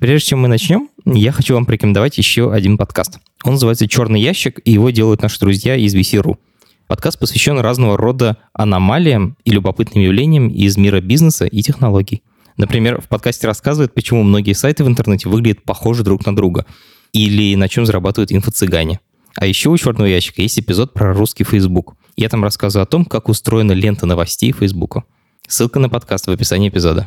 Прежде чем мы начнем, я хочу вам порекомендовать еще один подкаст. Он называется «Черный ящик», и его делают наши друзья из VC.ru. Подкаст посвящен разного рода аномалиям и любопытным явлениям из мира бизнеса и технологий. Например, в подкасте рассказывают, почему многие сайты в интернете выглядят похожи друг на друга, или на чем зарабатывают инфо-цыгане. А еще у «Черного ящика» есть эпизод про русский Facebook. Я там рассказываю о том, как устроена лента новостей Фейсбука. Ссылка на подкаст в описании эпизода.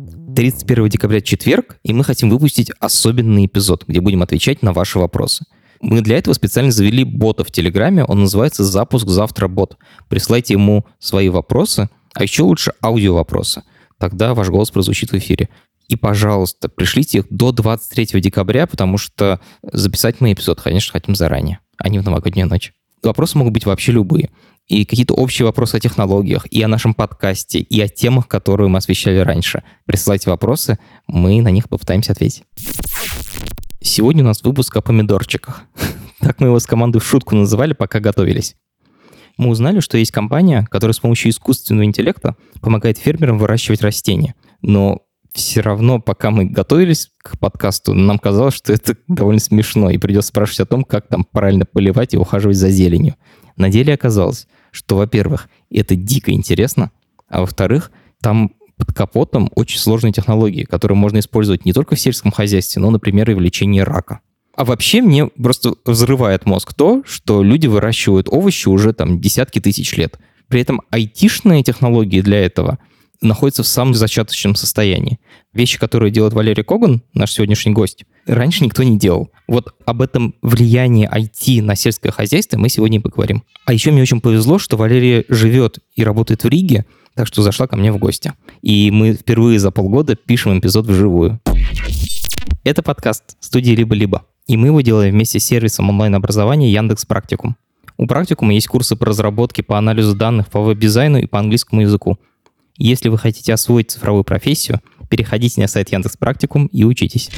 31 декабря четверг, и мы хотим выпустить особенный эпизод, где будем отвечать на ваши вопросы. Мы для этого специально завели бота в Телеграме, он называется «Запуск завтра бот». Присылайте ему свои вопросы, а еще лучше аудио вопросы. Тогда ваш голос прозвучит в эфире. И, пожалуйста, пришлите их до 23 декабря, потому что записать мы эпизод, конечно, хотим заранее, а не в новогоднюю ночь. Вопросы могут быть вообще любые и какие-то общие вопросы о технологиях, и о нашем подкасте, и о темах, которые мы освещали раньше. Присылайте вопросы, мы на них попытаемся ответить. Сегодня у нас выпуск о помидорчиках. Так мы его с командой в шутку называли, пока готовились. Мы узнали, что есть компания, которая с помощью искусственного интеллекта помогает фермерам выращивать растения. Но все равно, пока мы готовились к подкасту, нам казалось, что это довольно смешно, и придется спрашивать о том, как там правильно поливать и ухаживать за зеленью. На деле оказалось, что, во-первых, это дико интересно, а во-вторых, там под капотом очень сложные технологии, которые можно использовать не только в сельском хозяйстве, но, например, и в лечении рака. А вообще мне просто взрывает мозг то, что люди выращивают овощи уже там десятки тысяч лет. При этом айтишные технологии для этого находятся в самом зачаточном состоянии. Вещи, которые делает Валерий Коган, наш сегодняшний гость, раньше никто не делал. Вот об этом влиянии IT на сельское хозяйство мы сегодня и поговорим. А еще мне очень повезло, что Валерия живет и работает в Риге, так что зашла ко мне в гости. И мы впервые за полгода пишем эпизод вживую. Это подкаст студии «Либо-либо», и мы его делаем вместе с сервисом онлайн-образования Яндекс Практикум. У Практикума есть курсы по разработке, по анализу данных, по веб-дизайну и по английскому языку. Если вы хотите освоить цифровую профессию, переходите на сайт Яндекс Практикум и учитесь.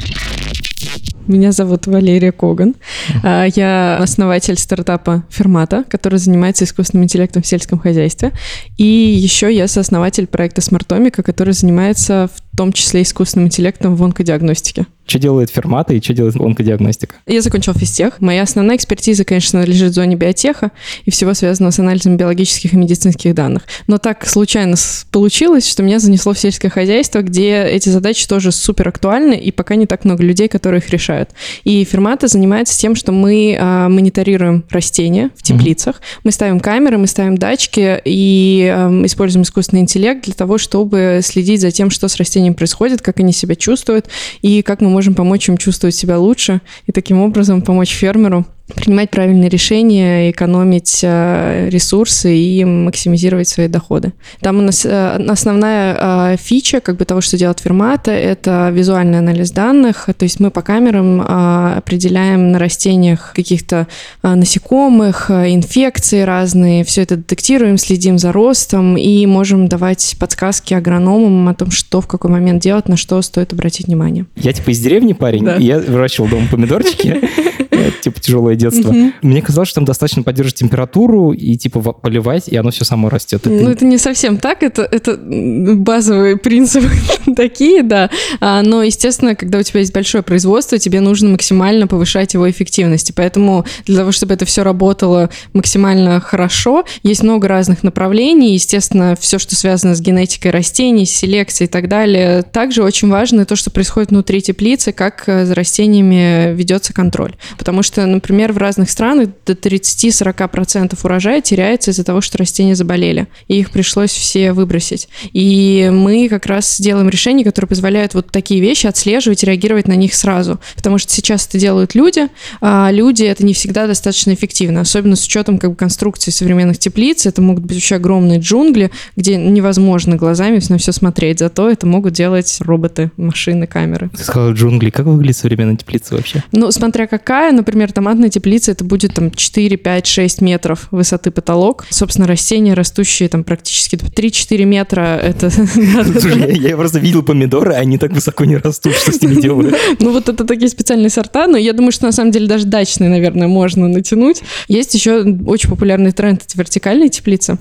Меня зовут Валерия Коган. Uh-huh. Я основатель стартапа Фермата, который занимается искусственным интеллектом в сельском хозяйстве. И еще я сооснователь проекта Смартомика, который занимается в том числе искусственным интеллектом в онкодиагностике. Что делает фермата и что делает онкодиагностика? Я закончил физтех. Моя основная экспертиза, конечно, лежит в зоне биотеха и всего связанного с анализом биологических и медицинских данных. Но так случайно получилось, что меня занесло в сельское хозяйство, где эти задачи тоже супер актуальны, и пока не так много людей, которые их решают. И фермата занимается тем, что мы а, мониторируем растения в теплицах, mm-hmm. мы ставим камеры, мы ставим датчики и а, используем искусственный интеллект для того, чтобы следить за тем, что с растением происходит, как они себя чувствуют и как мы можем помочь им чувствовать себя лучше и таким образом помочь фермеру принимать правильные решения, экономить э, ресурсы и максимизировать свои доходы. Там у нас э, основная э, фича как бы того, что делает Фермата, это визуальный анализ данных, то есть мы по камерам определяем на растениях каких-то насекомых, инфекции разные, все это детектируем, следим за ростом и можем давать подсказки агрономам о том, что в какой момент делать, на что стоит обратить внимание. Я типа из деревни парень, да. я выращивал дома помидорчики, типа тяжелое детство. Угу. Мне казалось, что там достаточно поддерживать температуру и типа поливать, и оно все само растет. Ну, это не совсем так, это, это базовые принципы такие, да. А, но, естественно, когда у тебя есть большое производство, тебе нужно максимально повышать его эффективность. И поэтому для того, чтобы это все работало максимально хорошо, есть много разных направлений. Естественно, все, что связано с генетикой растений, селекцией и так далее. Также очень важно то, что происходит внутри теплицы, как за растениями ведется контроль. Потому что, например, в разных странах до 30-40% урожая теряется из-за того, что растения заболели, и их пришлось все выбросить. И мы как раз делаем решения, которые позволяют вот такие вещи отслеживать и реагировать на них сразу, потому что сейчас это делают люди, а люди это не всегда достаточно эффективно, особенно с учетом как бы конструкции современных теплиц, это могут быть вообще огромные джунгли, где невозможно глазами на все смотреть, зато это могут делать роботы, машины, камеры. Ты сказала джунгли, как выглядит современная теплица вообще? Ну, смотря какая, например, томатная теплица, это будет там 4, 5, 6 метров высоты потолок. Собственно, растения, растущие там практически 3-4 метра, это... Слушай, я просто видел помидоры, они так высоко не растут, что с ними делают? Ну, вот это такие специальные сорта, но я думаю, что на самом деле даже дачные, наверное, можно натянуть. Есть еще очень популярный тренд, это вертикальные теплицы,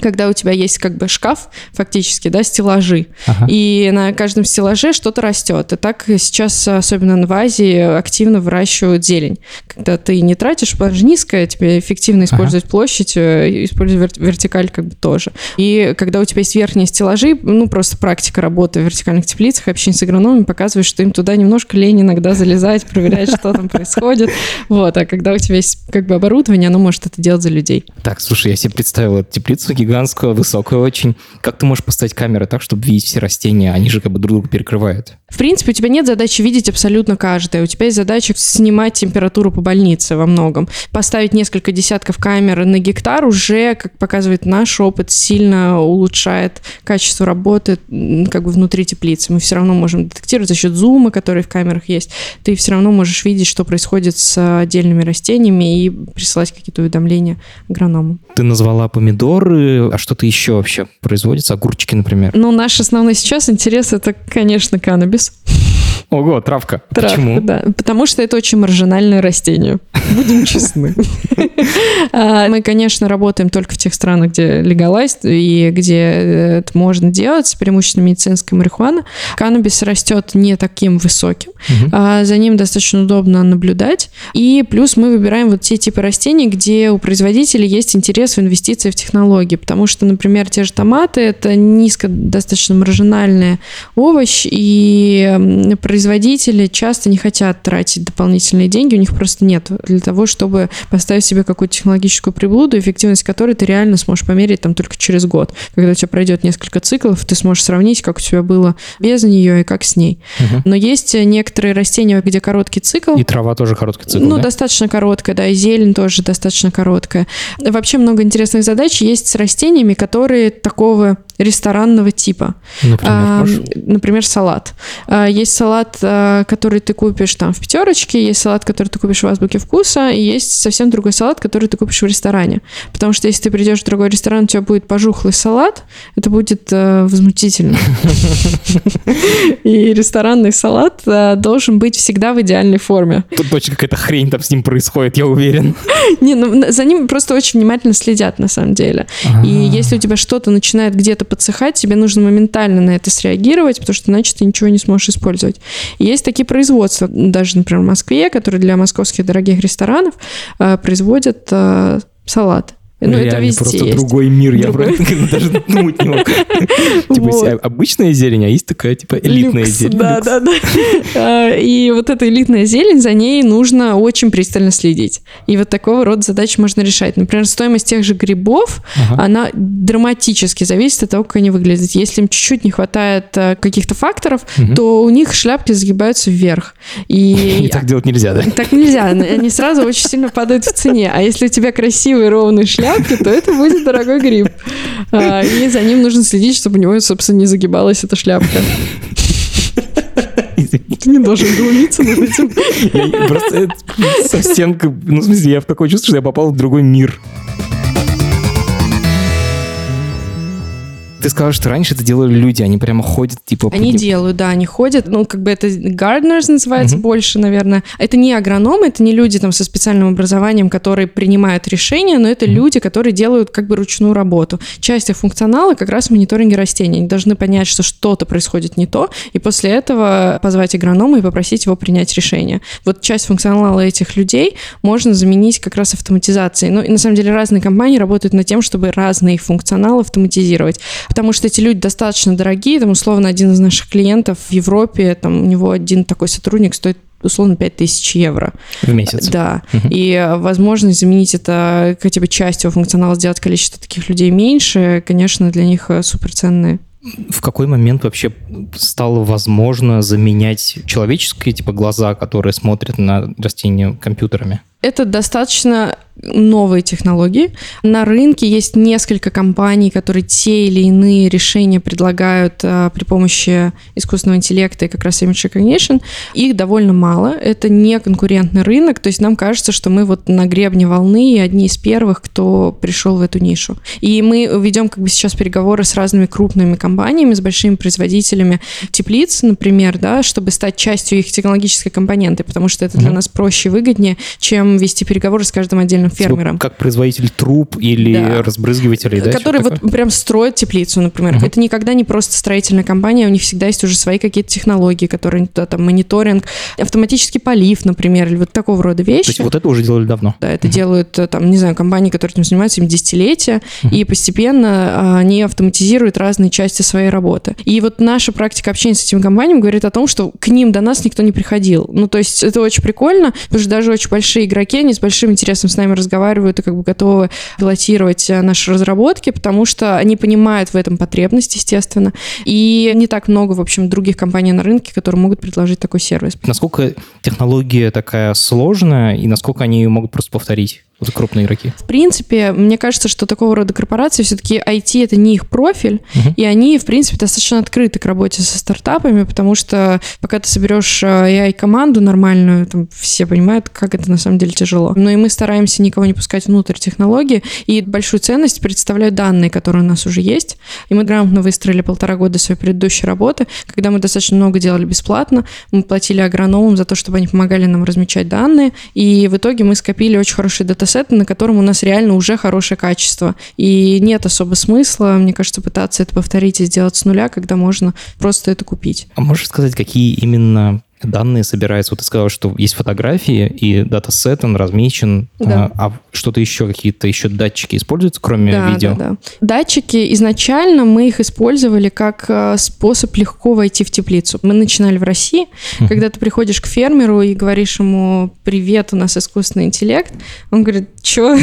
когда у тебя есть как бы шкаф, фактически, да, стеллажи, и на каждом стеллаже что-то растет. И так сейчас, особенно в Азии, активно выращивают зелень. Когда ты не тратишь, потому что низкая, тебе эффективно использовать ага. площадь, э, использовать вертикаль как бы тоже. И когда у тебя есть верхние стеллажи, ну, просто практика работы в вертикальных теплицах, общение с агрономами показывает, что им туда немножко лень иногда залезать, проверять, что там происходит. Вот, а когда у тебя есть как бы оборудование, оно может это делать за людей. Так, слушай, я себе представил эту теплицу гигантскую, высокую очень. Как ты можешь поставить камеры так, чтобы видеть все растения? Они же как бы друг друга перекрывают. В принципе, у тебя нет задачи видеть абсолютно каждое. У тебя есть задача снимать температуру по больнице во многом. Поставить несколько десятков камер на гектар уже, как показывает наш опыт, сильно улучшает качество работы как бы внутри теплицы. Мы все равно можем детектировать за счет зума, который в камерах есть. Ты все равно можешь видеть, что происходит с отдельными растениями и присылать какие-то уведомления агроному. Ты назвала помидоры, а что-то еще вообще производится? Огурчики, например? Ну, наш основной сейчас интерес это, конечно, каннабис. Ого, травка. Травка, Почему? Да, потому что это очень маржинальное растение. Будем честны. А, мы, конечно, работаем только в тех странах, где легалайз и где это можно делать, преимущественно медицинская марихуана. Каннабис растет не таким высоким, а за ним достаточно удобно наблюдать. И плюс мы выбираем вот те типы растений, где у производителей есть интерес в инвестиции в технологии, потому что, например, те же томаты — это низко достаточно маржинальный овощ, и производители часто не хотят тратить дополнительные деньги, у них просто нет для того, чтобы поставить себе какую-то технологическую приблуду, эффективность которой ты реально сможешь померить там только через год. Когда у тебя пройдет несколько циклов, ты сможешь сравнить, как у тебя было без нее и как с ней. Угу. Но есть некоторые растения, где короткий цикл. И трава тоже короткий цикл, Ну, да? достаточно короткая, да, и зелень тоже достаточно короткая. Вообще много интересных задач есть с растениями, которые такого ресторанного типа. Например, а, например салат. А, есть салат, а, который ты купишь там в пятерочке, есть салат, который ты купишь в азбуке вкуса, и есть совсем другой салат, который ты купишь в ресторане. Потому что если ты придешь в другой ресторан, у тебя будет пожухлый салат, это будет э, возмутительно. И ресторанный салат э, должен быть всегда в идеальной форме. Тут точно какая-то хрень там с ним происходит, я уверен. Не, ну за ним просто очень внимательно следят на самом деле. И если у тебя что-то начинает где-то подсыхать, тебе нужно моментально на это среагировать, потому что иначе ты ничего не сможешь использовать. Есть такие производства, даже, например, в Москве, которые для московских дорогих ресторанов э, производят э, салаты. Ну, Реально, это везде просто есть. другой мир, другой. я про это даже думать не мог. Типа обычная зелень, а есть такая, типа, элитная зелень. Да, да, да. А, и вот эта элитная зелень, за ней нужно очень пристально следить. И вот такого рода задач можно решать. Например, стоимость тех же грибов, она драматически зависит от того, как они выглядят. Если им чуть-чуть не хватает э, каких-то факторов, то у них шляпки загибаются вверх. И так делать нельзя, да? Так нельзя. Они сразу очень сильно падают в цене. А если у тебя красивый ровный шляп, шляпки, то это будет дорогой гриб. А, и за ним нужно следить, чтобы у него, собственно, не загибалась эта шляпка. Ты не должен глумиться над этим. Я просто совсем, ну, в смысле, я в такое чувство, что я попал в другой мир. Ты сказала, что раньше это делали люди, они прямо ходят, типа... Они под... делают, да, они ходят, ну, как бы это gardeners называется угу. больше, наверное. Это не агрономы, это не люди там со специальным образованием, которые принимают решения, но это угу. люди, которые делают как бы ручную работу. Часть их функционала как раз мониторинги растений. Они должны понять, что что-то происходит не то, и после этого позвать агронома и попросить его принять решение. Вот часть функционала этих людей можно заменить как раз автоматизацией. Ну, и на самом деле разные компании работают над тем, чтобы разные функционалы автоматизировать. Потому что эти люди достаточно дорогие, там, условно, один из наших клиентов в Европе, там, у него один такой сотрудник стоит условно 5000 евро. В месяц. Да. Угу. И возможность заменить это хотя бы частью функционала, сделать количество таких людей меньше, конечно, для них суперценные в какой момент вообще стало возможно заменять человеческие типа глаза, которые смотрят на растения компьютерами? Это достаточно новые технологии. На рынке есть несколько компаний, которые те или иные решения предлагают а, при помощи искусственного интеллекта и как раз image recognition. Их довольно мало. Это не конкурентный рынок, то есть нам кажется, что мы вот на гребне волны и одни из первых, кто пришел в эту нишу. И мы ведем как бы сейчас переговоры с разными крупными компаниями, с большими производителями теплиц, например, да, чтобы стать частью их технологической компоненты, потому что это для нас проще и выгоднее, чем вести переговоры с каждым отдельным фермером. Как производитель труб или да. разбрызгивателей, да? Который вот такое? прям строит теплицу, например. Угу. Это никогда не просто строительная компания, у них всегда есть уже свои какие-то технологии, которые туда там мониторинг, автоматический полив, например, или вот такого рода вещи. То есть вот это уже делали давно? Да, это угу. делают э, там, не знаю, компании, которые этим занимаются им десятилетия, угу. и постепенно а, они автоматизируют разные части своей работы. И вот наша практика общения с этими компаниями говорит о том, что к ним до нас никто не приходил. Ну, то есть это очень прикольно, потому что даже очень большие игроки, они с большим интересом с нами разговаривают и как бы готовы пилотировать э, наши разработки, потому что они понимают в этом потребность, естественно. И не так много, в общем, других компаний на рынке, которые могут предложить такой сервис. Насколько технология такая сложная и насколько они ее могут просто повторить? Вот крупные игроки? В принципе, мне кажется, что такого рода корпорации все-таки IT это не их профиль, uh-huh. и они, в принципе, достаточно открыты к работе со стартапами, потому что пока ты соберешь э, AI-команду нормальную, там все понимают, как это на самом деле тяжело. Но и мы стараемся никого не пускать внутрь технологии, и большую ценность представляют данные, которые у нас уже есть. И мы грамотно выстроили полтора года своей предыдущей работы, когда мы достаточно много делали бесплатно, мы платили агрономам за то, чтобы они помогали нам размечать данные, и в итоге мы скопили очень хороший дата датасет, на котором у нас реально уже хорошее качество. И нет особо смысла, мне кажется, пытаться это повторить и сделать с нуля, когда можно просто это купить. А можешь сказать, какие именно данные собираются. Вот ты сказал, что есть фотографии, и датасет, он размечен. Да. А, а что-то еще, какие-то еще датчики используются, кроме да, видео? Да, да. Датчики, изначально мы их использовали как э, способ легко войти в теплицу. Мы начинали в России, uh-huh. когда ты приходишь к фермеру и говоришь ему, привет, у нас искусственный интеллект, он говорит, что?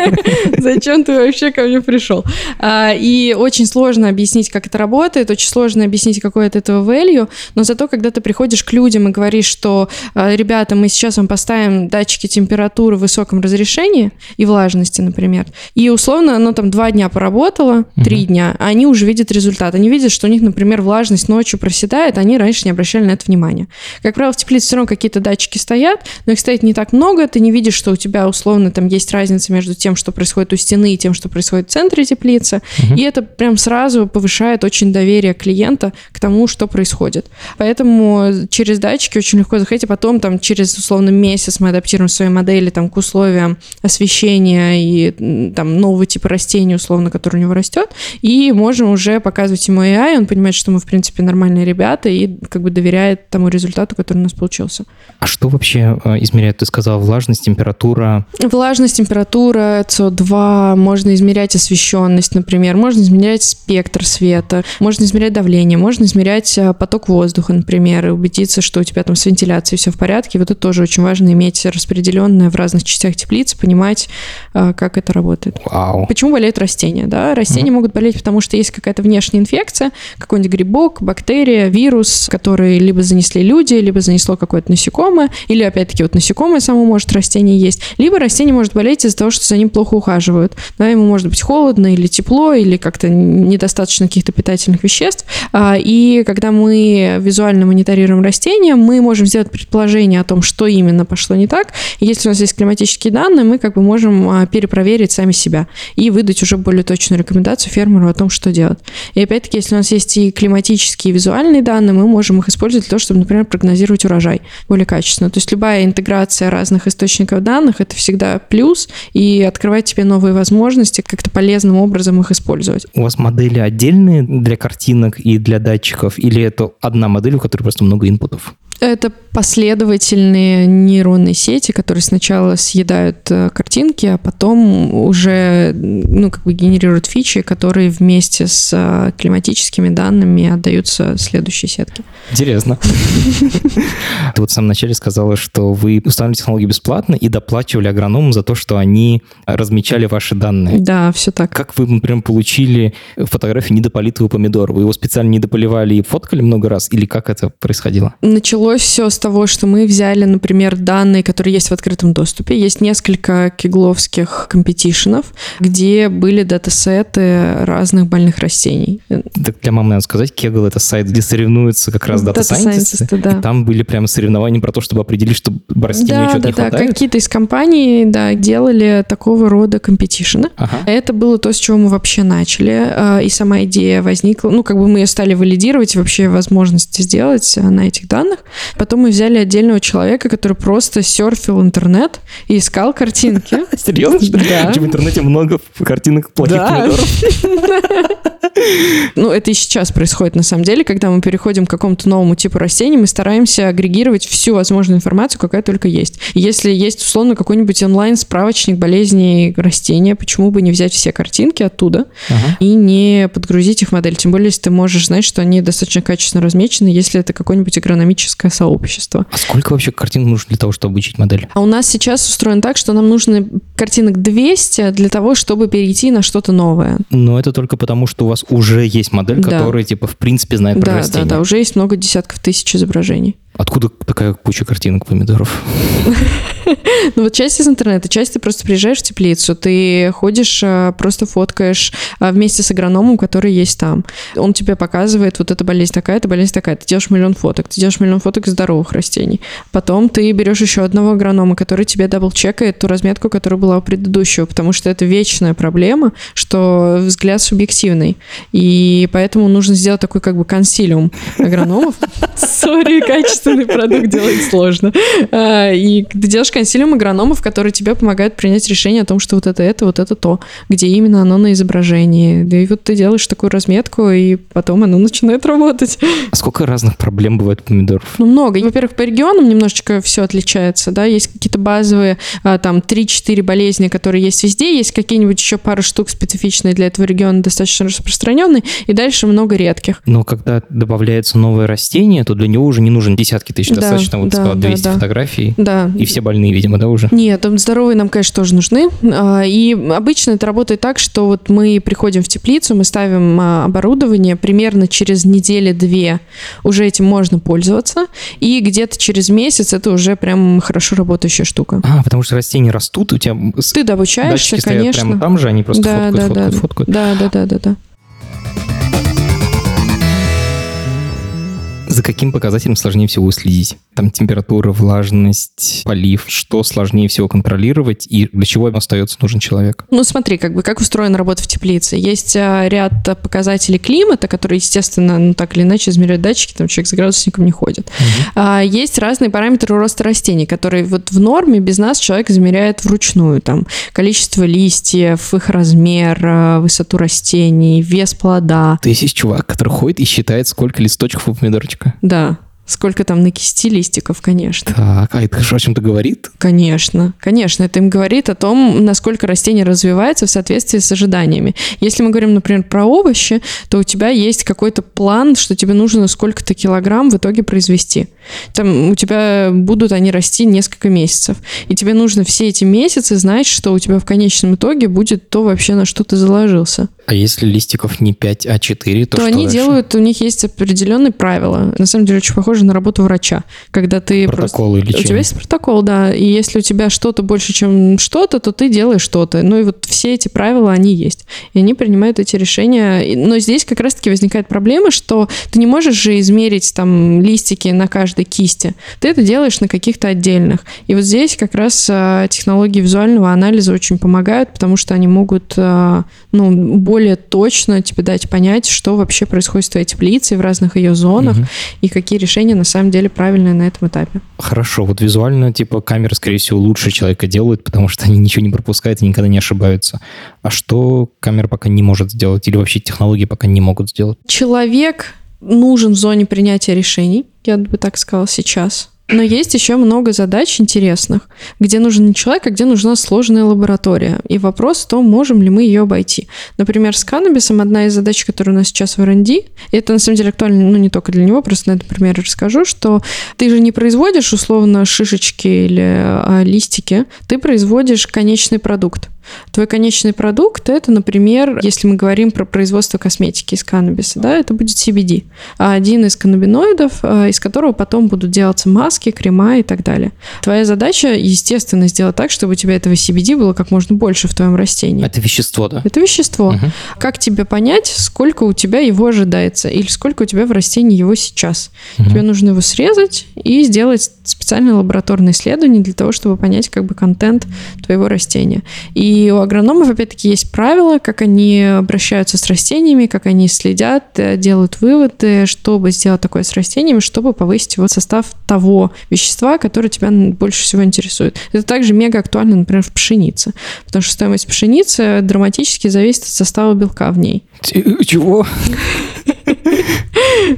Зачем ты вообще ко мне пришел? А, и очень сложно объяснить, как это работает, очень сложно объяснить, какой от этого value, но зато, когда ты приходишь к людям, людям и говоришь, что, э, ребята, мы сейчас вам поставим датчики температуры в высоком разрешении и влажности, например, и условно оно там два дня поработало, три угу. дня, а они уже видят результат. Они видят, что у них, например, влажность ночью проседает, они раньше не обращали на это внимания. Как правило, в теплице все равно какие-то датчики стоят, но их стоит не так много, ты не видишь, что у тебя условно там есть разница между тем, что происходит у стены и тем, что происходит в центре теплицы, угу. и это прям сразу повышает очень доверие клиента к тому, что происходит. Поэтому через датчики очень легко заходить, а потом там через условно месяц мы адаптируем свои модели там к условиям освещения и там нового типа растения условно, который у него растет, и можем уже показывать ему AI, он понимает, что мы в принципе нормальные ребята и как бы доверяет тому результату, который у нас получился. А что вообще э, измеряет? Ты сказал влажность, температура? Влажность, температура, СО2, можно измерять освещенность, например, можно измерять спектр света, можно измерять давление, можно измерять э, поток воздуха, например, и убедиться, что у тебя там с вентиляцией все в порядке. Вот это тоже очень важно иметь распределенное в разных частях теплицы, понимать, а, как это работает. Вау. Почему болеют растения? Да? Растения mm. могут болеть, потому что есть какая-то внешняя инфекция, какой-нибудь грибок, бактерия, вирус, который либо занесли люди, либо занесло какое-то насекомое, или опять-таки вот насекомое само может растение есть, либо растение может болеть из-за того, что за ним плохо ухаживают. Да, ему может быть холодно или тепло, или как-то недостаточно каких-то питательных веществ. А, и когда мы визуально мониторируем растения, мы можем сделать предположение о том, что именно пошло не так. Если у нас есть климатические данные, мы как бы можем а, перепроверить сами себя и выдать уже более точную рекомендацию фермеру о том, что делать. И опять-таки, если у нас есть и климатические, и визуальные данные, мы можем их использовать для того, чтобы, например, прогнозировать урожай более качественно. То есть любая интеграция разных источников данных — это всегда плюс, и открывает тебе новые возможности, как-то полезным образом их использовать. У вас модели отдельные для картинок и для датчиков, или это одна модель, у которой просто много инпутов? Это последовательные нейронные сети, которые сначала съедают э, картинки, а потом уже ну, как бы генерируют фичи, которые вместе с э, климатическими данными отдаются следующей сетке. Интересно. Ты вот в самом начале сказала, что вы устанавливали технологию бесплатно и доплачивали агрономам за то, что они размечали ваши данные. Да, все так. Как вы, например, получили фотографию недополитого помидора? Вы его специально не дополивали и фоткали много раз? Или как это происходило? Началось все с того, что мы взяли, например, данные, которые есть в открытом доступе. Есть несколько Kaggle овских competition ов, где были dataset ы разных больных растений. Так для мамы надо сказать, Kaggle — это сайт, где соревнуются как раз data scientist ы. Да. И там были прямо соревнования про то, чтобы определить, что растению да, что-то да, не да. хватает. Какие-то из компаний, да, делали такого рода competition ы. Ага. Это было то, с чего мы вообще начали. а, И сама идея возникла, ну, как бы мы ее стали валидировать, вообще возможности сделать а, на этих данных. Потом мы взяли отдельного человека, который просто серфил интернет и искал картинки. Серьезно? Да. В интернете много картинок плохих помидоров? Ну, это и сейчас происходит на самом деле, когда мы переходим к какому-то новому типу растений, мы стараемся агрегировать всю возможную информацию, какая только есть. Если есть, условно, какой-нибудь онлайн-справочник болезней растения, почему бы не взять все картинки оттуда Ага. и не подгрузить их в модель? Тем более, если ты можешь знать, что они достаточно качественно размечены, если это какое-нибудь агрономическое сообщество. А сколько вообще картинок нужно для того, чтобы обучить модель? А у нас сейчас устроено так, что нам нужно картинок 200 для того, чтобы перейти на что-то новое. Но это только потому, что у вас уже есть модель, Да. которая, типа, в принципе знает про Да, да, растения. да, уже есть много десятков тысяч изображений. Откуда такая куча картинок помидоров? Ну вот часть из интернета, часть ты просто приезжаешь в теплицу, ты ходишь, а, просто фоткаешь а, вместе с агрономом, который есть там. Он тебе показывает, вот эта болезнь такая, эта болезнь такая. Ты делаешь миллион фоток, ты делаешь миллион фоток здоровых растений. Потом ты берешь еще одного агронома, который тебе double-check ает ту разметку, которая была у предыдущего, потому что это вечная проблема, что взгляд субъективный. И поэтому нужно сделать такой как бы консилиум агрономов. Sorry, качественный продукт делать сложно. А, И ты делаешь консилиум агрономов, которые тебе помогают принять решение о том, что вот это это, вот это то, где именно оно на изображении. Да и вот ты делаешь такую разметку, и потом оно начинает работать. А сколько разных проблем бывает у помидоров? Ну, много. Во-первых, по регионам немножечко все отличается, да, есть какие-то базовые, а, там, 3-4 болезни, которые есть везде, есть какие-нибудь еще пару штук специфичные для этого региона, достаточно распространенные, и дальше много редких. Но когда добавляется новое растение, то для него уже не нужен десятки тысяч, Да, достаточно, вот да, сказала, да, 200 да. фотографий, Да. и все больные, видимо, да, уже? Нет, здоровые нам, конечно, тоже нужны. А, И обычно это работает так, что вот мы приходим в теплицу, мы ставим а, оборудование, примерно через недели-две уже этим можно пользоваться, и где-то через месяц это уже прям хорошо работающая штука. А, потому что растения растут, у тебя Ты обучаешься, конечно. прямо там же, они просто да, фоткают, да, фоткают, да, фоткают. да, да, да, да, да. За каким показателем сложнее всего следить? Там температура, влажность, полив. Что сложнее всего контролировать и для чего им остается нужен человек? Ну, смотри, как бы как устроена работа в теплице. Есть а, ряд показателей климата, которые, естественно, ну так или иначе измеряют датчики, там человек с градусником не ходит. А, есть разные параметры роста растений, которые вот в норме без нас человек измеряет вручную. Там количество листьев, их размер, а, высоту растений, вес плода. То есть есть чувак, который ходит и считает, сколько листочков у помидорчика. Да, сколько там на кисти листиков, конечно. Так, а это что, о чем-то говорит? Конечно, конечно, это им говорит о том, насколько растение развивается в соответствии с ожиданиями. Если мы говорим, например, про овощи, то у тебя есть какой-то план, что тебе нужно сколько-то килограмм в итоге произвести. Там у тебя будут они расти несколько месяцев. И тебе нужно все эти месяцы знать, что у тебя в конечном итоге будет то вообще, на что ты заложился. А если листиков не 5, а 4, то, То, что они дальше? делают, у них есть определенные правила. На самом деле очень похоже на работу врача, когда ты просто Протоколы у лечения. тебя есть протокол, да, и если у тебя что-то больше, чем что-то, то ты делаешь что-то. Ну и вот все эти правила, они есть. И они принимают эти решения. Но здесь как раз-таки возникает проблема, что ты не можешь же измерить там листики на каждой кисти. Ты это делаешь на каких-то отдельных. И вот здесь как раз а, технологии визуального анализа очень помогают, потому что они могут а, ну, более точно тебе дать понять, что вообще происходит с твоей теплицей в разных ее зонах Мгм. и какие решения на самом деле правильные на этом этапе. Хорошо, вот визуально, типа, камеры, скорее всего, лучше человека делают, потому что они ничего не пропускают и никогда не ошибаются. А что камера пока не может сделать? Или вообще технологии пока не могут сделать? Человек нужен в зоне принятия решений, я бы так сказала сейчас. Но есть еще много задач интересных, где нужен не человек, а где нужна сложная лаборатория. И вопрос в том, можем ли мы ее обойти. Например, с каннабисом одна из задач, которая у нас сейчас в R&D, это на самом деле актуально, ну, не только для него, просто на этом примере расскажу, что ты же не производишь условно шишечки или а, листики, ты производишь конечный продукт. Твой конечный продукт это, например, если мы говорим про производство косметики из каннабиса, да, это будет CBD, один из каннабиноидов, а, из которого потом будут делаться маски, крема и так далее. Твоя задача, естественно, сделать так, чтобы у тебя этого CBD было как можно больше в твоем растении. Это вещество, да? Это вещество. Угу. Как тебе понять, сколько у тебя его ожидается или сколько у тебя в растении его сейчас? Угу. Тебе нужно его срезать и сделать специальное лабораторное исследование для того, чтобы понять как бы контент твоего растения. И и у агрономов, опять-таки, есть правила, как они обращаются с растениями, как они следят, э, делают выводы, чтобы сделать такое с растениями, чтобы повысить его состав того вещества, которое тебя больше всего интересует. Это также мега актуально, например, в пшенице, потому что стоимость пшеницы драматически зависит от состава белка в ней. Чего?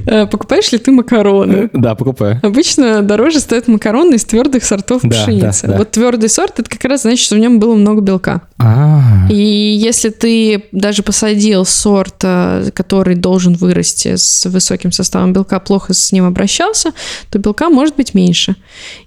Э, покупаешь ли ты макароны? Да, покупаю. Обычно дороже стоят макароны из твердых сортов да, пшеницы. Да, да. Вот твердый сорт, это как раз значит, что в нем было много белка. А-а-а. И если ты даже посадил сорт, э, который должен вырасти с высоким составом белка, плохо с ним обращался, то белка может быть меньше.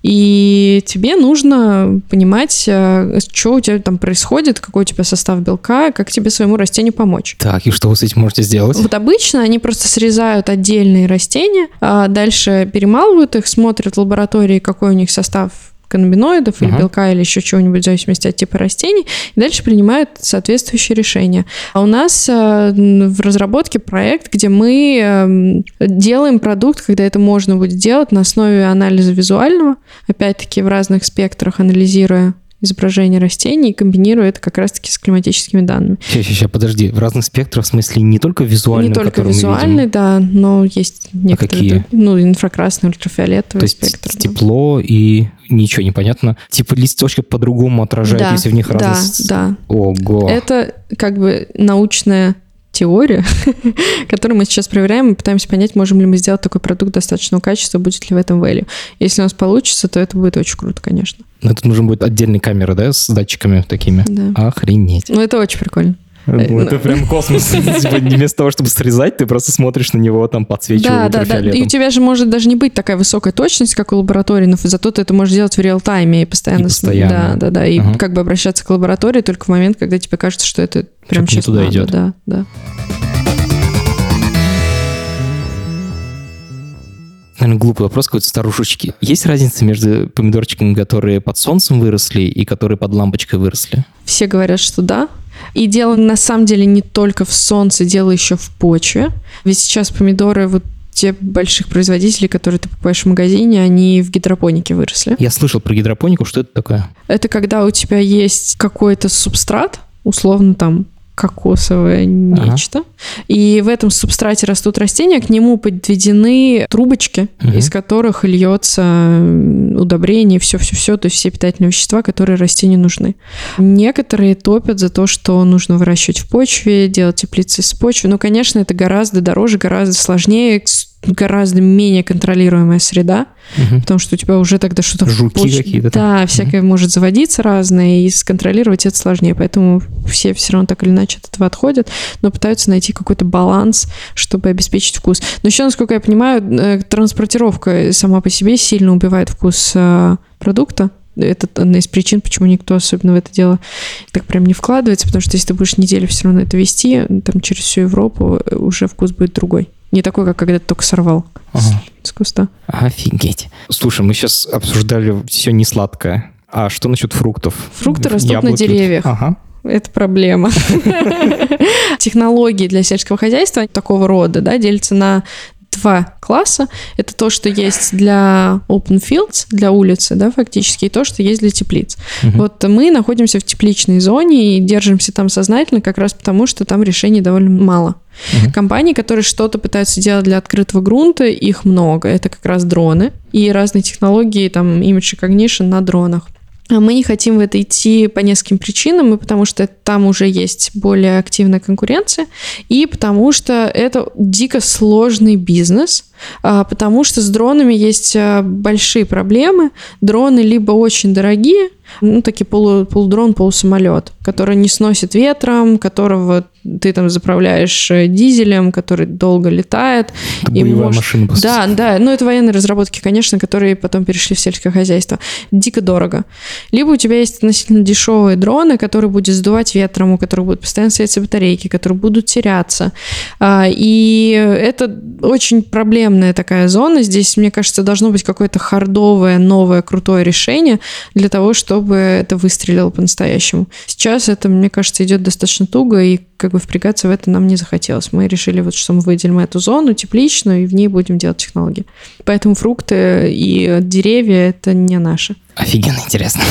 И тебе нужно понимать, э, что у тебя там происходит, какой у тебя состав белка, как тебе своему растению помочь. Так, и что вы с этим можете сделать? Вот обычно они просто срезают отдельные растения, а дальше перемалывают их, смотрят в лаборатории, какой у них состав каннабиноидов uh-huh. или белка или еще чего-нибудь в зависимости от типа растений, и дальше принимают соответствующие решения. А у нас э, в разработке проект, где мы э, делаем продукт, когда это можно будет делать на основе анализа визуального, опять-таки в разных спектрах анализируя изображение растений и комбинирую это как раз-таки с климатическими данными. Сейчас, сейчас, подожди. В разных спектрах, в смысле, не только визуальный, Не только визуальный, да, но есть а некоторые... А какие? Ну, инфракрасный, ультрафиолетовый То есть спектр. тепло да. и ничего не понятно. Типа листочки по-другому отражают, да, если в них да, разность... Да, да. Ого. Это как бы научная теория, которую мы сейчас проверяем и пытаемся понять, можем ли мы сделать такой продукт достаточного качества, будет ли в этом value. Если у нас получится, то это будет очень круто, конечно. Но это нужно будет отдельная камера, да, с датчиками такими? Да. Охренеть. Ну, это очень прикольно. Ну, это прям космос. Типа, вместо того, чтобы срезать, ты просто смотришь на него, там подсвечивая Да, да, да. И у тебя же может даже не быть такая высокая точность, как у лаборатории, но зато ты это можешь делать в реал-тайме и постоянно... И постоянно. Да, да, да. И как бы обращаться к лаборатории только в момент, когда тебе кажется, что это прям сейчас туда идет. Да, да. наверное, глупый вопрос какой-то старушечки. Есть разница между помидорчиками, которые под солнцем выросли и которые под лампочкой выросли? Все говорят, что да. И дело на самом деле не только в солнце, дело еще в почве. Ведь сейчас помидоры вот те больших производителей, которые ты покупаешь в магазине, они в гидропонике выросли. Я слышал про гидропонику. Что это такое? Это когда у тебя есть какой-то субстрат, условно там кокосовое нечто. Ага. И в этом субстрате растут растения, к нему подведены трубочки, угу. из которых льется удобрение, все-все-все, то есть все питательные вещества, которые растению нужны. Некоторые топят за то, что нужно выращивать в почве, делать теплицы из почвы. Но, конечно, это гораздо дороже, гораздо сложнее, гораздо менее контролируемая среда, угу. потому что у тебя уже тогда что-то Жуки поч... какие-то. Да, там. всякое угу. может заводиться разное, и сконтролировать это сложнее, поэтому все все равно так или иначе от этого отходят, но пытаются найти какой-то баланс, чтобы обеспечить вкус. Но еще, насколько я понимаю, э, транспортировка сама по себе сильно убивает вкус э, продукта, это одна из причин, почему никто особенно в это дело так прям не вкладывается, потому что если ты будешь неделю все равно это вести, там через всю Европу э, уже вкус будет другой. Не такой, как когда ты только сорвал ага. с куста. Офигеть. Слушай, мы сейчас обсуждали все не сладкое. А что насчет фруктов? Фрукты растут Яблоки. на деревьях. Ага. Это проблема. Технологии для сельского хозяйства такого рода да, делятся на два класса. Это то, что есть для open fields, для улицы, да, фактически, и то, что есть для теплиц. Угу. Вот мы находимся в тепличной зоне и держимся там сознательно, как раз потому, что там решений довольно мало. Угу. Компании, которые что-то пытаются делать для открытого грунта, их много. Это как раз дроны и разные технологии, там, image recognition на дронах. А мы не хотим в это идти по нескольким причинам, и потому что там уже есть более активная конкуренция, и потому что это дико сложный бизнес, а, потому что с дронами есть а, большие проблемы. Дроны либо очень дорогие, ну, такие полу, полудрон, полусамолет, который не сносит ветром, которого ты там заправляешь э, дизелем, который долго летает. Это и может... машина, по Да, да, ну это военные разработки, конечно, которые потом перешли в сельское хозяйство. Дико дорого. Либо у тебя есть относительно дешевые дроны, которые будут сдувать ветром, у которых будут постоянно светиться батарейки, которые будут теряться. А, и это очень проблемная такая зона. Здесь, мне кажется, должно быть какое-то хардовое, новое, крутое решение для того, чтобы это выстрелило по-настоящему. Сейчас это, мне кажется, идет достаточно туго, и как бы впрягаться в это нам не захотелось. Мы решили, вот, что мы выделим эту зону тепличную, и в ней будем делать технологии. Поэтому фрукты и деревья — это не наши. Офигенно интересно.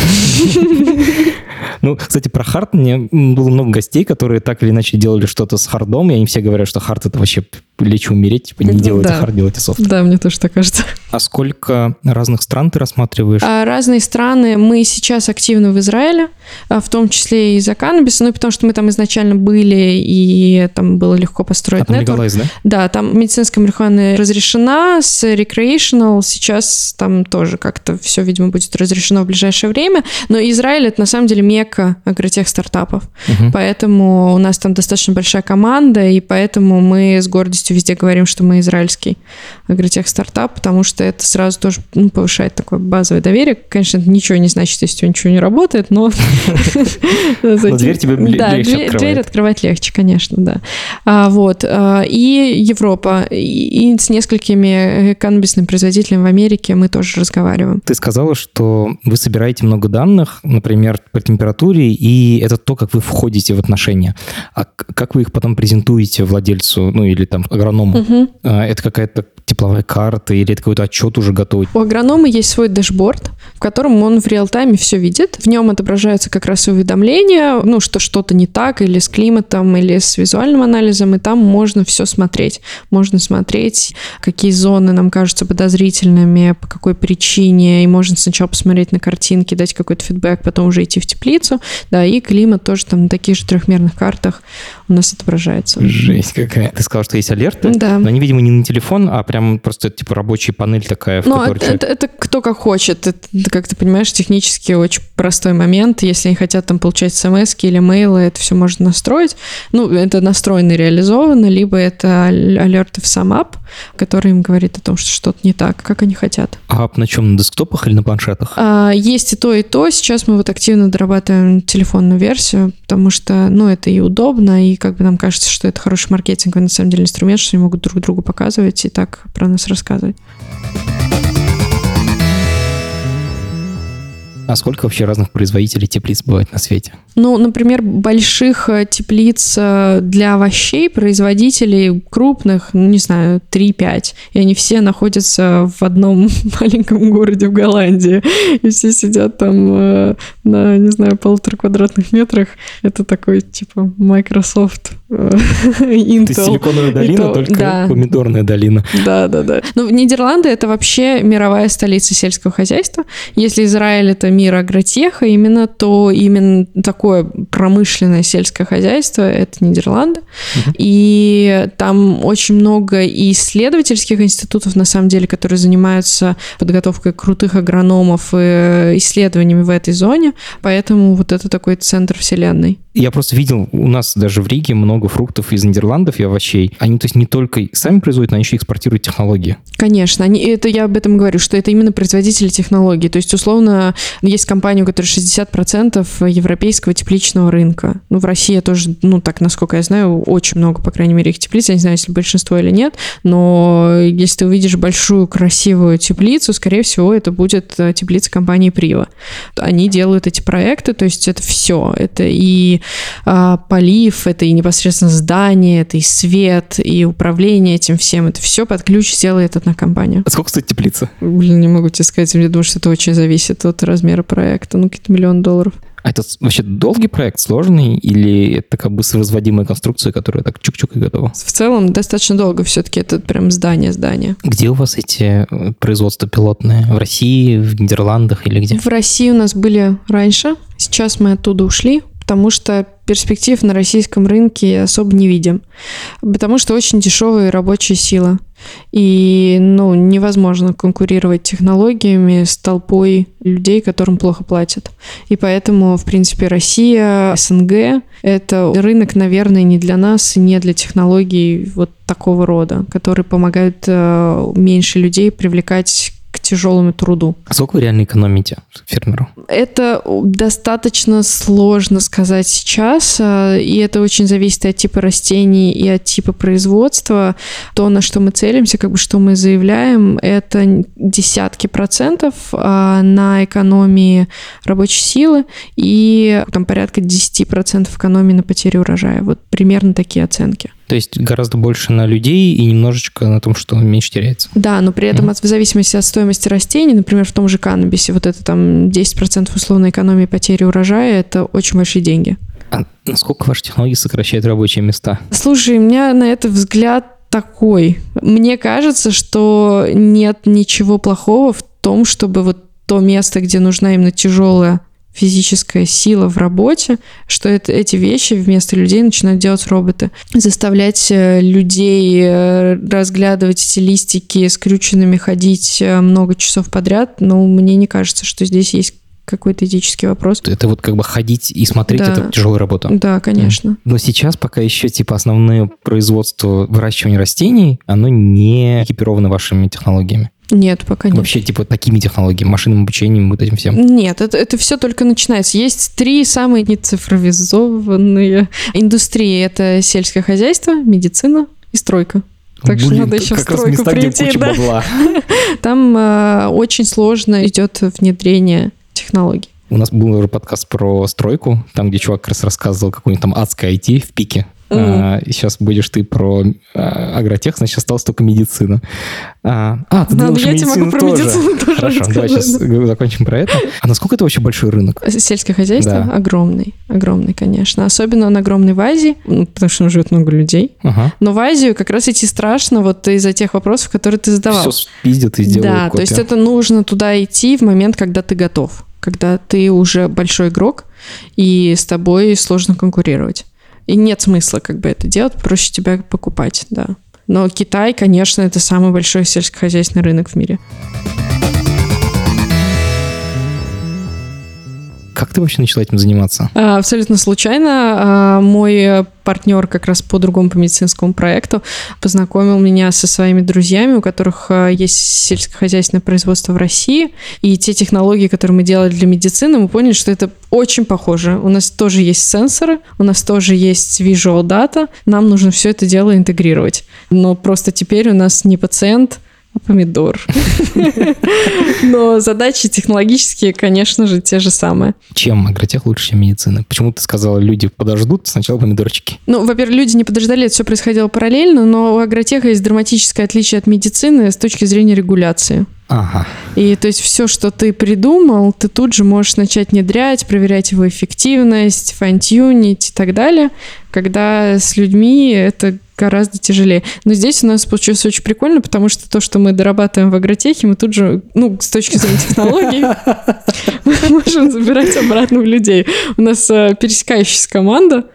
Ну, кстати, про hard мне было много гостей, которые так или иначе делали что-то с hard ом, и они все говорят, что hard это вообще легче умереть, типа не делайте да. hard, делайте софт. Да, мне тоже так кажется. А сколько разных стран ты рассматриваешь? А, разные страны. Мы сейчас активны в Израиле, а, в том числе и за каннабис, ну потому что мы там изначально были, и там было легко построить а там Legalize, да? Да, там медицинская марихуана разрешена, с recreational сейчас там тоже как-то все, видимо, будет разрешено в ближайшее время, но Израиль это на самом деле мекка агротех стартапов, угу. поэтому у нас там достаточно большая команда, и поэтому мы с гордостью везде говорим, что мы израильский агротех стартап, потому что это сразу тоже ну, повышает такое базовое доверие. Конечно, это ничего не значит, если у тебя ничего не работает, но... дверь тебе легче Дверь открывать легче, конечно, да. А, вот. А, и Европа, и с несколькими каннабисными производителями в Америке мы тоже разговариваем. Ты сказала, что вы собираете много данных, например, по температуре, и это то, как вы входите в отношения. А как вы их потом презентуете владельцу, ну или там агроному? Угу. Это какая-то тепловая карта или это какой-то отчет уже готовый? У агронома есть свой дэшборд, в котором он в реал-тайме все видит. В нем отображаются как раз уведомления, ну, что что-то не так, или с климатом, или с визуальным анализом, и там можно все смотреть. Можно смотреть, какие зоны нам кажутся подозрительными, по какой причине, и можно сначала посмотреть на картинки, дать какой-то фидбэк, потом уже идти в теплицу, да, и климат тоже там на таких же трехмерных картах у нас отображается. Жесть какая. Ты сказал, что есть алерты, да. но они, видимо, не на телефон, а прям просто типа рабочая панель такая, в ну, которой это, человек... это, это кто как хочет. Это, как ты понимаешь, технически очень простой момент. Если они хотят там получать смс или мейлы, это все можно настроить. Ну, это настроено и реализовано, либо это алерты в сам ап, который им говорит о том, что что-то не так, как они хотят. А ап на чем? На десктопах или на планшетах? А, есть и то, и то. Сейчас мы вот активно дорабатываем телефонную версию, потому что, ну, это и удобно, и как бы нам кажется, что это хороший маркетинговый, на самом деле, инструмент, что они могут друг другу показывать и так про нас рассказывать. А сколько вообще разных производителей теплиц бывает на свете? Ну, например, больших э, теплиц э, для овощей производителей крупных, ну, не знаю, 3-5. И они все находятся в одном маленьком городе в Голландии. И все сидят там э, на, не знаю, полутора квадратных метрах. Это такой, типа, Microsoft, Intel. Это силиконовая долина, то, только да. помидорная долина. Да, да, да. Ну, Нидерланды — это вообще мировая столица сельского хозяйства. Если Израиль — это мир агротеха именно, то именно такое промышленное сельское хозяйство — это Нидерланды. Угу. И там очень много и исследовательских институтов, на самом деле, которые занимаются подготовкой крутых агрономов и исследованиями в этой зоне. Поэтому вот это такой центр вселенной. Я просто видел, у нас даже в Риге много фруктов из Нидерландов и овощей. Они, то есть, не только сами производят, но они еще экспортируют технологии. Конечно, они, это я об этом говорю, что это именно производители технологий. То есть, условно, есть компания, у которой 60% европейского тепличного рынка. Ну, в России тоже, ну, так, насколько я знаю, очень много, по крайней мере, их теплиц. Я не знаю, если большинство или нет, но если ты увидишь большую красивую теплицу, скорее всего, это будет э, теплица компании Прива. Они делают эти проекты, то есть это все. Это и а, полив, это и непосредственно здание, это и свет, и управление этим всем. Это все под ключ сделает одна компания. А сколько стоит теплица? Блин, не могу тебе сказать. Я думаю, что это очень зависит от размера проекта. Ну, какие-то миллион долларов. А это вообще долгий проект, сложный, или это как бы разводимая конструкция, которая так чук-чук и готова? В целом достаточно долго все-таки это прям здание-здание. Где у вас эти э, производства пилотные? В России, в Нидерландах или где? В России у нас были раньше, сейчас мы оттуда ушли, потому что перспектив на российском рынке особо не видим. Потому что очень дешевая рабочая сила. И ну, невозможно конкурировать технологиями с толпой людей, которым плохо платят. И поэтому, в принципе, Россия, СНГ — это рынок, наверное, не для нас, не для технологий вот такого рода, которые помогают э, меньше людей привлекать тяжелому труду. А сколько вы реально экономите фермеру? Это достаточно сложно сказать сейчас, а, и это очень зависит от типа растений и от типа производства. То, на что мы целимся, как бы что мы заявляем, это десятки процентов а, на экономии рабочей силы и там порядка 10 процентов экономии на потере урожая. Вот примерно такие оценки. То есть гораздо больше на людей и немножечко на том, что меньше теряется. Да, но при этом mm-hmm. от, в зависимости от стоимости растений, например, в том же каннабисе, вот это там 10% условной экономии потери урожая, это очень большие деньги. А насколько ваши технологии сокращают рабочие места? Слушай, у меня на это взгляд такой. Мне кажется, что нет ничего плохого в том, чтобы вот то место, где нужна именно тяжелая физическая сила в работе, что это, эти вещи вместо людей начинают делать роботы. Заставлять э, людей э, разглядывать эти листики скрюченными, ходить э, много часов подряд, ну, мне не кажется, что здесь есть какой-то этический вопрос. Это вот как бы ходить и смотреть, да. это тяжелая работа. Да, конечно. Но сейчас пока еще типа основное производство выращивания растений, оно не экипировано вашими технологиями. Нет, пока нет. Вообще, типа, такими технологиями, машинным обучением, вот этим всем? Нет, это, это все только начинается. Есть три самые нецифровизованные индустрии. Это сельское хозяйство, медицина и стройка. Так Блин, что надо еще в стройку места, прийти. Да. Там э, очень сложно идет внедрение технологий. У нас был уже подкаст про стройку, там, где чувак как раз рассказывал, какой нибудь там адское IT в пике. Mm. А, сейчас будешь ты про а, агротех, значит, осталась только медицина. А, а ты да, думаешь, я тебе могу про тоже. медицину тоже Хорошо, расскажу. давай сейчас закончим про это. А насколько это вообще большой рынок? Сельское хозяйство? Да. Огромный. Огромный, конечно. Особенно он огромный в Азии, ну, потому что там живет много людей. Ага. Но в Азию как раз идти страшно вот из-за тех вопросов, которые ты задавал. Все спиздят и сделают Да, копия. то есть это нужно туда идти в момент, когда ты готов когда ты уже большой игрок, и с тобой сложно конкурировать. И нет смысла как бы это делать, проще тебя покупать, да. Но Китай, конечно, это самый большой сельскохозяйственный рынок в мире. Как ты вообще начала этим заниматься? А, абсолютно случайно. А, мой партнер как раз по другому по медицинскому проекту познакомил меня со своими друзьями, у которых а, есть сельскохозяйственное производство в России. И те технологии, которые мы делали для медицины, мы поняли, что это очень похоже. У нас тоже есть сенсоры, у нас тоже есть visual data. Нам нужно все это дело интегрировать. Но просто теперь у нас не пациент, помидор. Но задачи технологические, конечно же, те же самые. Чем агротех лучше, чем медицина? Почему ты сказала, люди подождут сначала помидорчики? Ну, во-первых, люди не подождали, это все происходило параллельно, но у агротеха есть драматическое отличие от медицины с точки зрения регуляции. Ага. И то есть все, что ты придумал, ты тут же можешь начать внедрять, проверять его эффективность, файн-тюнить и так далее. Когда с людьми это гораздо тяжелее. Но здесь у нас получилось очень прикольно, потому что то, что мы дорабатываем в агротехе, мы тут же, ну, с точки зрения технологий, мы можем забирать обратно в людей. У нас э, пересекающаяся команда,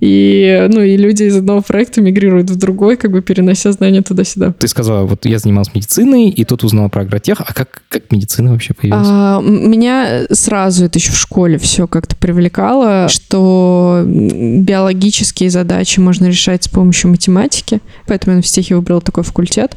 и, ну, и люди из одного проекта мигрируют в другой, как бы перенося знания туда-сюда. Ты сказала, вот я занималась медициной, и тут узнала про агротех. А как, как медицина вообще появилась? А, меня сразу это еще в школе все как-то привлекало, что биологические задачи можно решать с помощью математики, поэтому я на физтехе выбрала такой факультет.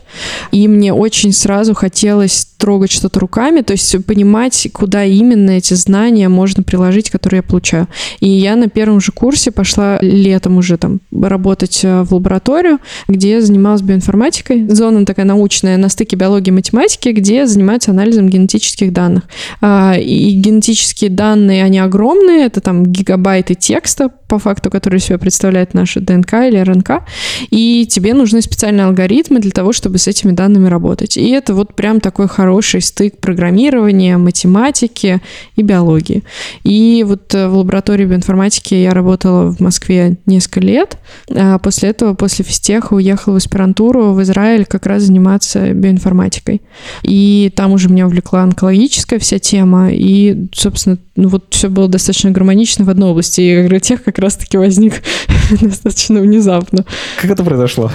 И мне очень сразу хотелось трогать что-то руками, то есть понимать, куда именно эти знания можно приложить, которые я получаю. И я на первом же курсе пошла летом уже там работать э, в лабораторию, где я занималась биоинформатикой. Зона такая научная на стыке биологии и математики, где занимаются анализом генетических данных. А, и генетические данные, они огромные, это там гигабайты текста, по факту, который себя представляет наша ДНК или РНК, и тебе нужны специальные алгоритмы для того, чтобы с этими данными работать. И это вот прям такой хороший стык программирования, математики и биологии. И вот в лаборатории биоинформатики я работала в Москве несколько лет. А после этого, после физтеха, уехала в аспирантуру в Израиль как раз заниматься биоинформатикой. И там уже меня увлекла онкологическая вся тема. И, собственно, ну вот все было достаточно гармонично в одной области. И агротех как раз-таки возник достаточно внезапно. Как это произошло?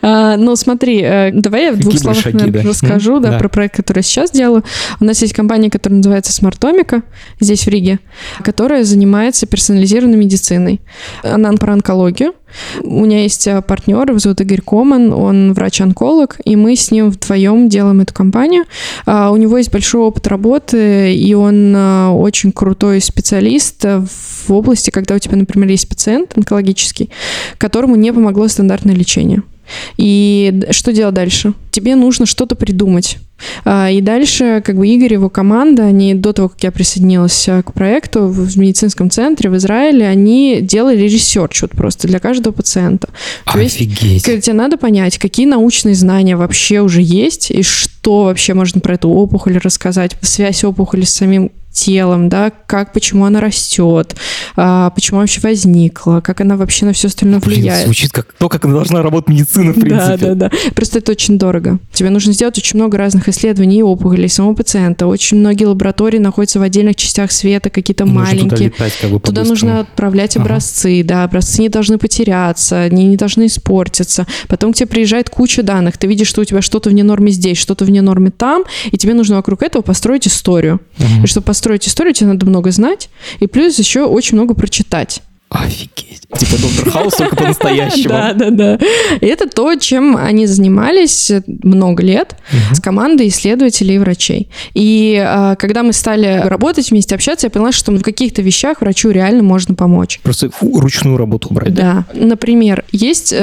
А, ну, смотри, э, давай я в двух словах шаги, наверное, да? расскажу да, да. про проект, который я сейчас делаю. У нас есть компания, которая называется Смартомика, здесь в Риге, которая занимается персонализированной медициной. Она про онкологию. У меня есть э, партнер, его зовут Игорь Коман, он врач-онколог, и мы с ним вдвоем делаем эту компанию. А, у него есть большой опыт работы, и он э, очень крутой специалист в области, когда у тебя, например, есть пациент онкологический, которому не помогло стандартное лечение. И что делать дальше? Тебе нужно что-то придумать. А, и дальше, как бы Игорь и его команда, они до того, как я присоединилась э, к проекту в медицинском центре в Израиле, они делали research вот просто для каждого пациента. Офигеть. То есть, тебе надо понять, какие научные знания вообще уже есть, и что вообще можно про эту опухоль рассказать, связь опухоли с самим телом, да, как, почему она растет, а, почему вообще возникла, как она вообще на все остальное Блин, влияет. Звучит как то, как должна работать медицина, в принципе. Да, да, да. Просто это очень дорого. Тебе нужно сделать очень много разных исследований и опухолей самого пациента. Очень многие лаборатории находятся в отдельных частях света, какие-то маленькие. Туда, летать, как бы, туда нужно отправлять образцы, ага. да, образцы не должны потеряться, они не должны испортиться. Потом к тебе приезжает куча данных, ты видишь, что у тебя что-то вне нормы здесь, что-то вне нормы там, и тебе нужно вокруг этого построить историю. Ага. И чтобы построить историю, тебе надо много знать, и плюс еще очень много прочитать. Офигеть. Типа Доктор Хаус только по-настоящему. Да, да, да. И это то, чем они занимались много лет с командой исследователей и врачей. И а, когда мы стали работать вместе, общаться, я поняла, что в каких-то вещах врачу реально можно помочь. Просто ручную работу убрать. Да. Например, есть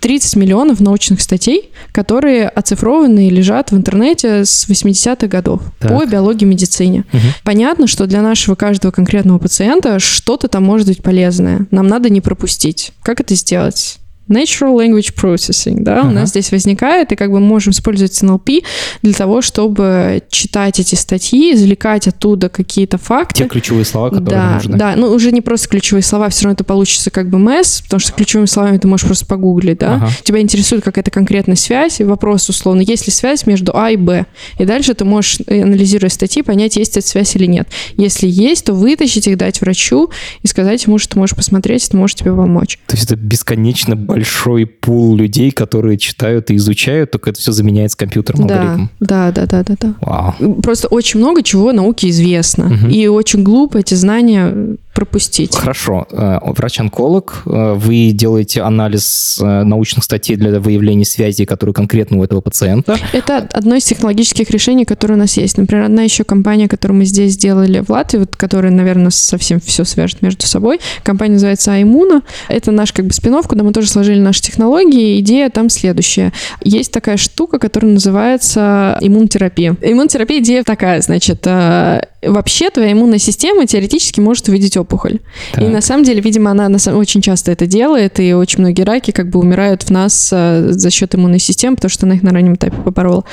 30 э, миллионов научных статей, которые оцифрованы и лежат в интернете с 80-х годов по биологии и медицине. Понятно, что для нашего каждого конкретного пациента что-то там может быть полезное важное. Нам надо не пропустить. Как это сделать? Natural Language Processing, да, uh-huh. у нас здесь возникает, и как бы мы можем использовать NLP для того, чтобы читать эти статьи, извлекать оттуда какие-то факты. Те ключевые слова, которые да, нужны. Да, ну уже не просто ключевые слова, все равно это получится как бы месс, потому что ключевыми словами ты можешь просто погуглить, да. Uh-huh. Тебя интересует какая-то конкретная связь, и вопрос условно, есть ли связь между А и Б, и дальше ты можешь, э, анализируя статьи, понять, есть эта связь или нет. Если есть, то вытащить их, дать врачу и сказать ему, что ты можешь посмотреть, это может тебе помочь. То есть это бесконечно большой пул людей, которые читают и изучают, только это все заменяется компьютером да, алгоритмом. Да, да, да, да, да. Вау. Просто очень много чего науке известно. Угу. И очень глупо эти знания пропустить. Хорошо. Э, врач-онколог, э, вы делаете анализ э, научных статей для выявления связей, которые конкретно у этого пациента. Это одно из технологических решений, которые у нас есть. Например, одна еще компания, которую мы здесь сделали в Латвии, вот, которая, наверное, совсем все свяжет между собой. Компания называется Аймуна. Это наш как бы спин куда мы тоже сложили наши технологии. Идея там следующая. Есть такая штука, которая называется иммунотерапия. Иммунотерапия идея такая, значит, вообще твоя иммунная система теоретически может увидеть опухоль. Так. И на самом деле, видимо, она очень часто это делает, и очень многие раки как бы умирают в нас э, за счет иммунной системы, потому что она их на раннем этапе поборола.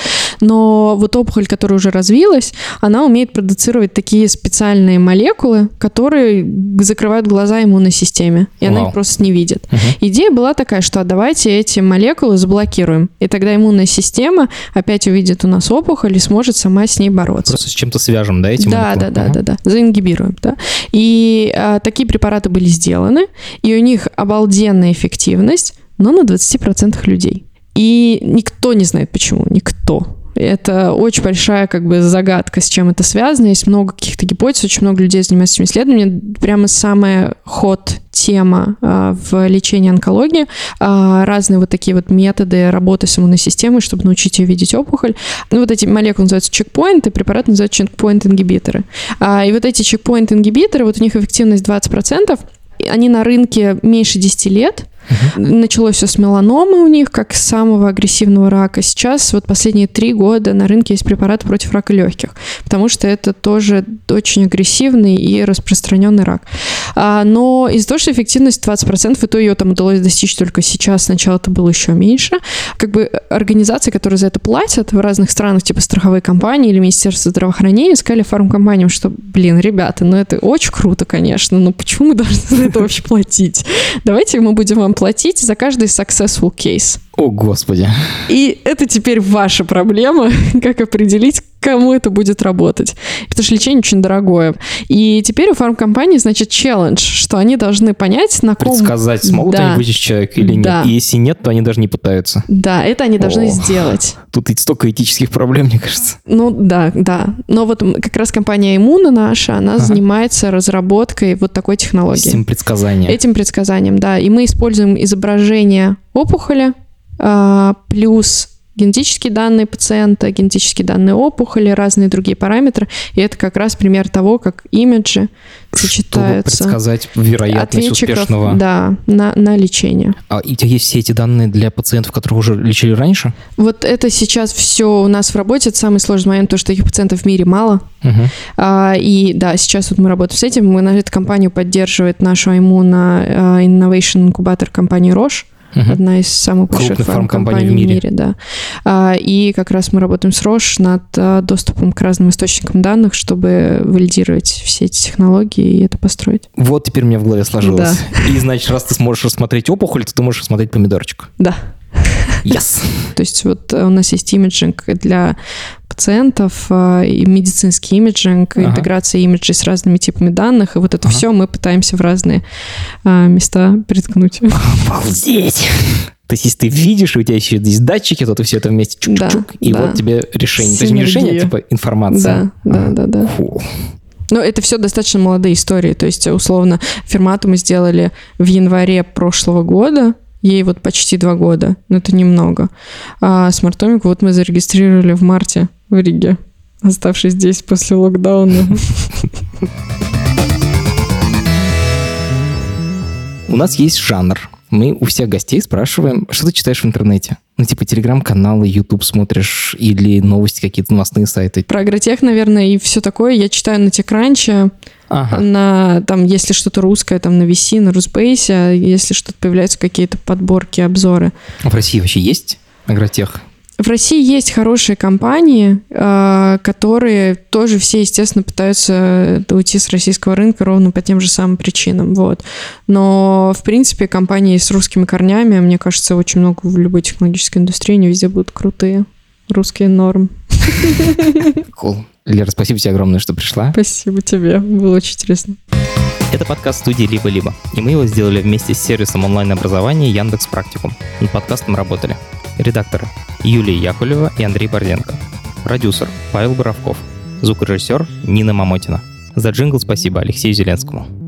Но вот опухоль, которая уже развилась, она умеет продуцировать такие специальные молекулы, которые закрывают глаза иммунной системе, и Вау. она их просто не видит. Угу. Идея была такая, что давайте эти молекулы заблокируем, и тогда иммунная система опять увидит у нас опухоль и сможет сама с ней бороться. Просто с чем-то свяжем, да, этим да, да, да, да, да, да, заингибируем, да. И а, такие препараты были сделаны, и у них обалденная эффективность, но на 20% людей. И никто не знает почему, никто. Это очень большая как бы загадка, с чем это связано. Есть много каких-то гипотез, очень много людей занимаются этим исследованием. Прямо самая ход тема э, в лечении онкологии, э, разные вот такие вот методы работы с иммунной системой, чтобы научить ее видеть опухоль. Ну, вот эти молекулы называются чекпоинты, препараты называются чекпоинт-ингибиторы. А, и вот эти чекпоинт-ингибиторы, вот у них эффективность 20%, они на рынке меньше 10 лет, Угу. Началось все с меланомы у них, как самого агрессивного рака. Сейчас вот последние три года на рынке есть препараты против рака легких, потому что это тоже очень агрессивный и распространенный рак. А, но из-за того, что эффективность 20%, и то ее там удалось достичь только сейчас, сначала это было еще меньше, как бы организации, которые за это платят в разных странах, типа страховые компании или Министерство здравоохранения, сказали фармкомпаниям, что, блин, ребята, ну это очень круто, конечно, но почему мы должны за это вообще платить? Давайте мы будем вам платить за каждый successful case. О, Господи. И это теперь ваша проблема, как определить, кому это будет работать. Потому что лечение очень дорогое. И теперь у фармкомпании, значит, челлендж, что они должны понять, на ком... Предсказать, смогут да. они вылечить человека или нет. Да. И если нет, то они даже не пытаются. Да, это они должны О, сделать. Тут ведь столько этических проблем, мне кажется. Ну да, да. Но вот как раз компания Иммуна наша, она ага. занимается разработкой вот такой технологии. Этим предсказанием. Этим предсказанием, да. И мы используем изображение опухоли, плюс генетические данные пациента, генетические данные опухоли, разные другие параметры. И это как раз пример того, как имиджи сочетаются. Чтобы предсказать вероятность успешного... Да, на, на лечение. А у тебя есть все эти данные для пациентов, которых уже лечили раньше? Вот это сейчас все у нас в работе. Это самый сложный момент, то, что таких пациентов в мире мало. Угу. А, и да, сейчас вот мы работаем с этим. Мы на эту компанию поддерживает нашу иммуно а, Innovation инкубатор компании Roche. Угу. Одна из самых больших фармкомпаний в мире. мире да. А, и как раз мы работаем с Roche над а, доступом к разным источникам данных, чтобы валидировать все эти технологии и это построить. Вот теперь у меня в голове сложилось. Да. И значит, раз ты сможешь рассмотреть опухоль, то ты можешь рассмотреть помидорчик. Да. Yes. То есть вот у нас есть имиджинг для пациентов, а, и медицинский имиджинг, ага. интеграция имиджей с разными типами данных, и вот это ага. все мы пытаемся в разные а, места приткнуть. Обалдеть! То есть, если ты видишь, у тебя еще есть датчики, то ты все это вместе чук-чук, да, и да. вот тебе решение. Синергия. То есть не решение, а типа информация. Да, да, да, да. Фу. Но это все достаточно молодые истории. То есть, условно, фермату мы сделали в январе прошлого года, Ей вот почти два года, но это немного. А смартомик вот мы зарегистрировали в марте в Риге, оставшись здесь после локдауна. У нас есть жанр. Мы у всех гостей спрашиваем, что ты читаешь в интернете? Ну, типа, телеграм-каналы, YouTube смотришь или новости какие-то, новостные сайты? Про агротех, наверное, и все такое. Я читаю на Техранче, ага. на, там, если что-то русское, там, на VC, на Русбейсе, а если что-то появляются какие-то подборки, обзоры. В России вообще есть агротех? В России есть хорошие компании, а, которые тоже все, естественно, пытаются уйти с российского рынка ровно по тем же самым причинам. Вот. Но, в принципе, компании с русскими корнями, мне кажется, очень много в любой технологической индустрии, они везде будут крутые. Русские норм. Cool. Лера, спасибо тебе огромное, что пришла. Спасибо тебе, было очень интересно. Это подкаст студии «Либо-либо», и мы его сделали вместе с сервисом онлайн-образования Яндекс Практикум. Над подкастом работали редакторы Юлия Яковлева и Андрей Борзенко, продюсер Павел Боровков, звукорежиссер Нина Мамотина. За джингл спасибо Алексею Зеленскому.